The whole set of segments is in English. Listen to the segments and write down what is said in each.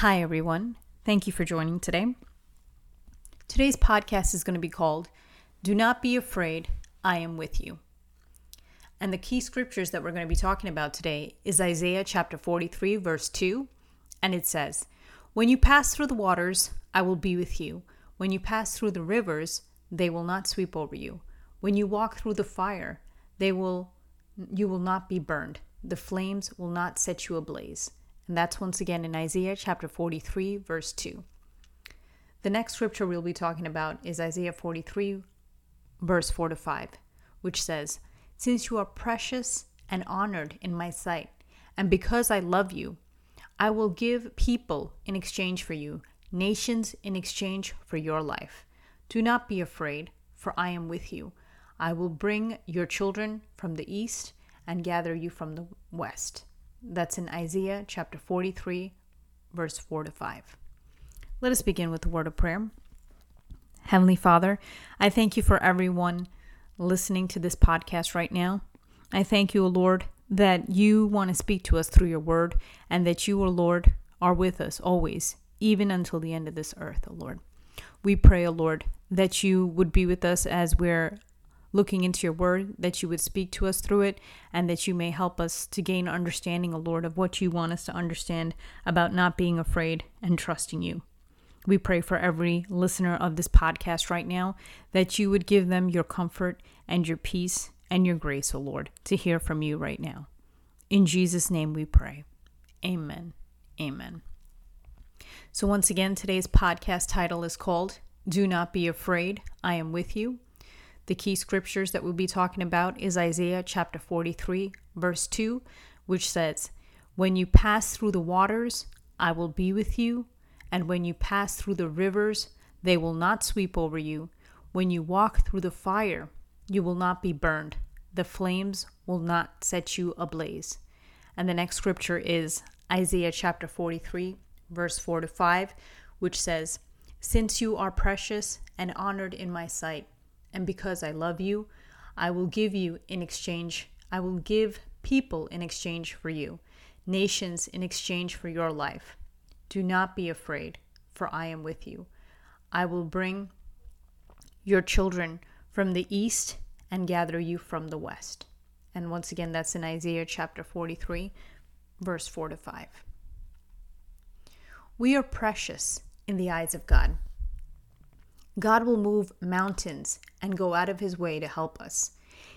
Hi, everyone. Thank you for joining today. Today's podcast is going to be called Do Not Be Afraid, I Am With You. And the key scriptures that we're going to be talking about today is Isaiah chapter 43, verse 2. And it says, When you pass through the waters, I will be with you. When you pass through the rivers, they will not sweep over you. When you walk through the fire, they will you will not be burned. The flames will not set you ablaze. And that's once again in Isaiah chapter 43, verse 2. The next scripture we'll be talking about is Isaiah 43, verse 4 to 5, which says, Since you are precious and honored in my sight, and because I love you, I will give people in exchange for you, nations in exchange for your life. Do not be afraid, for I am with you. I will bring your children from the east and gather you from the west. That's in Isaiah chapter 43, verse 4 to 5. Let us begin with a word of prayer. Heavenly Father, I thank you for everyone listening to this podcast right now. I thank you, Lord, that you want to speak to us through your word and that you, O Lord, are with us always, even until the end of this earth, O Lord. We pray, O Lord, that you would be with us as we're looking into your word, that you would speak to us through it, and that you may help us to gain understanding, O Lord, of what you want us to understand about not being afraid and trusting you. We pray for every listener of this podcast right now that you would give them your comfort and your peace and your grace, O Lord, to hear from you right now. In Jesus' name we pray. Amen. Amen. So, once again, today's podcast title is called Do Not Be Afraid, I Am With You. The key scriptures that we'll be talking about is Isaiah chapter 43, verse 2, which says, When you pass through the waters, I will be with you, and when you pass through the rivers, they will not sweep over you. When you walk through the fire, you will not be burned. The flames will not set you ablaze. And the next scripture is Isaiah chapter 43, verse 4 to 5, which says, Since you are precious and honored in my sight, and because I love you, I will give you in exchange, I will give people in exchange for you, nations in exchange for your life. Do not be afraid, for I am with you. I will bring your children from the east and gather you from the west. And once again, that's in Isaiah chapter 43, verse 4 to 5. We are precious in the eyes of God. God will move mountains and go out of his way to help us.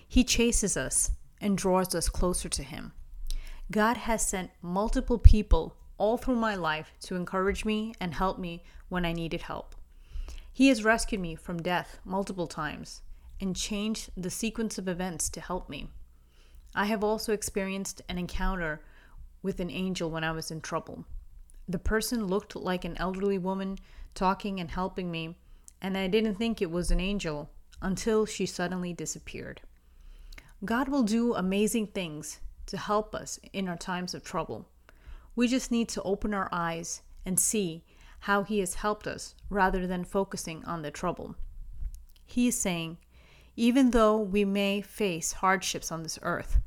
He chases us and draws us closer to him. God has sent multiple people all through my life to encourage me and help me when I needed help. He has rescued me from death multiple times and changed the sequence of events to help me. I have also experienced an encounter with an angel when I was in trouble. The person looked like an elderly woman talking and helping me, and I didn't think it was an angel until she suddenly disappeared. God will do amazing things to help us in our times of trouble. We just need to open our eyes and see how He has helped us rather than focusing on the trouble. He is saying, even though we may face hardships on this earth,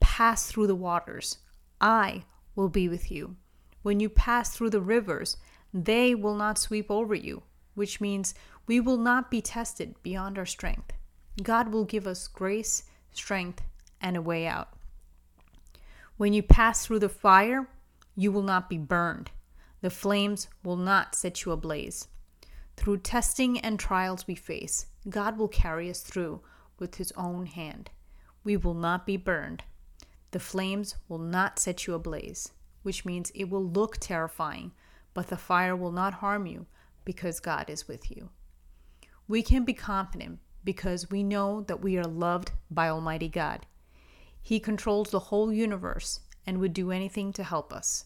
pass through the waters. I will be with you. When you pass through the rivers, they will not sweep over you which means we will not be tested beyond our strength. God will give us grace, strength, and a way out. When you pass through the fire, you will not be burned. The flames will not set you ablaze. Through testing and trials we face, God will carry us through with His own hand. We will not be burned. The flames will not set you ablaze, which means it will look terrifying, but the fire will not harm you because God is with you. We can be confident because we know that we are loved by Almighty God. He controls the whole universe and would do anything to help us.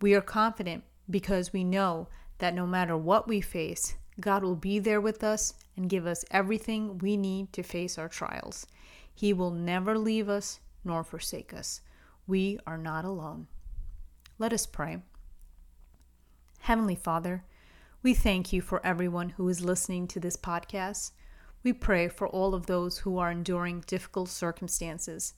We are confident because we know that no matter what we face, God will be there with us and give us everything we need to face our trials. He will never leave us nor forsake us. We are not alone. Let us pray. Heavenly Father, we thank you for everyone who is listening to this podcast. We pray for all of those who are enduring difficult circumstances.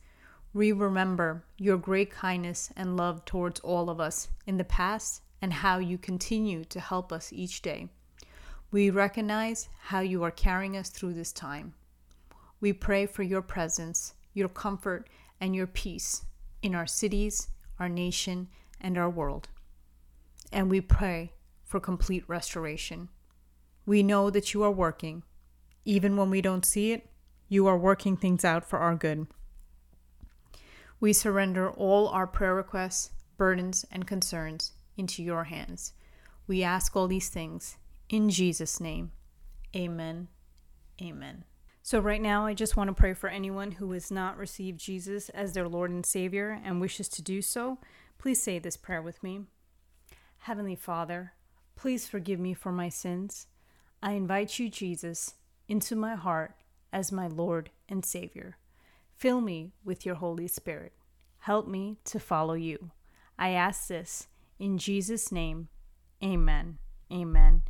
We remember your great kindness and love towards all of us in the past and how you continue to help us each day. We recognize how you are carrying us through this time. We pray for your presence, your comfort, and your peace in our cities, our nation, and our world. And we pray for complete restoration. We know that you are working. Even when we don't see it, you are working things out for our good. We surrender all our prayer requests, burdens, and concerns into your hands. We ask all these things in Jesus' name. Amen. Amen. So, right now, I just want to pray for anyone who has not received Jesus as their Lord and Savior and wishes to do so. Please say this prayer with me Heavenly Father, please forgive me for my sins. I invite you, Jesus, into my heart as my Lord and Savior. Fill me with your Holy Spirit. Help me to follow you. I ask this in Jesus' name. Amen. Amen.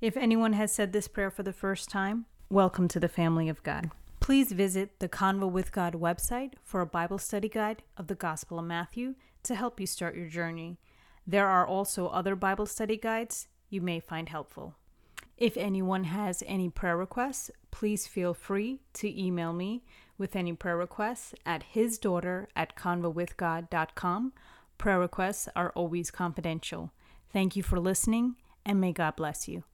If anyone has said this prayer for the first time, welcome to the family of God. Please visit the Convo with God website for a Bible study guide of the Gospel of Matthew to help you start your journey. There are also other Bible study guides you may find helpful. If anyone has any prayer requests, please feel free to email me with any prayer requests at his daughter at convowithgod.com. Prayer requests are always confidential. Thank you for listening, and may God bless you.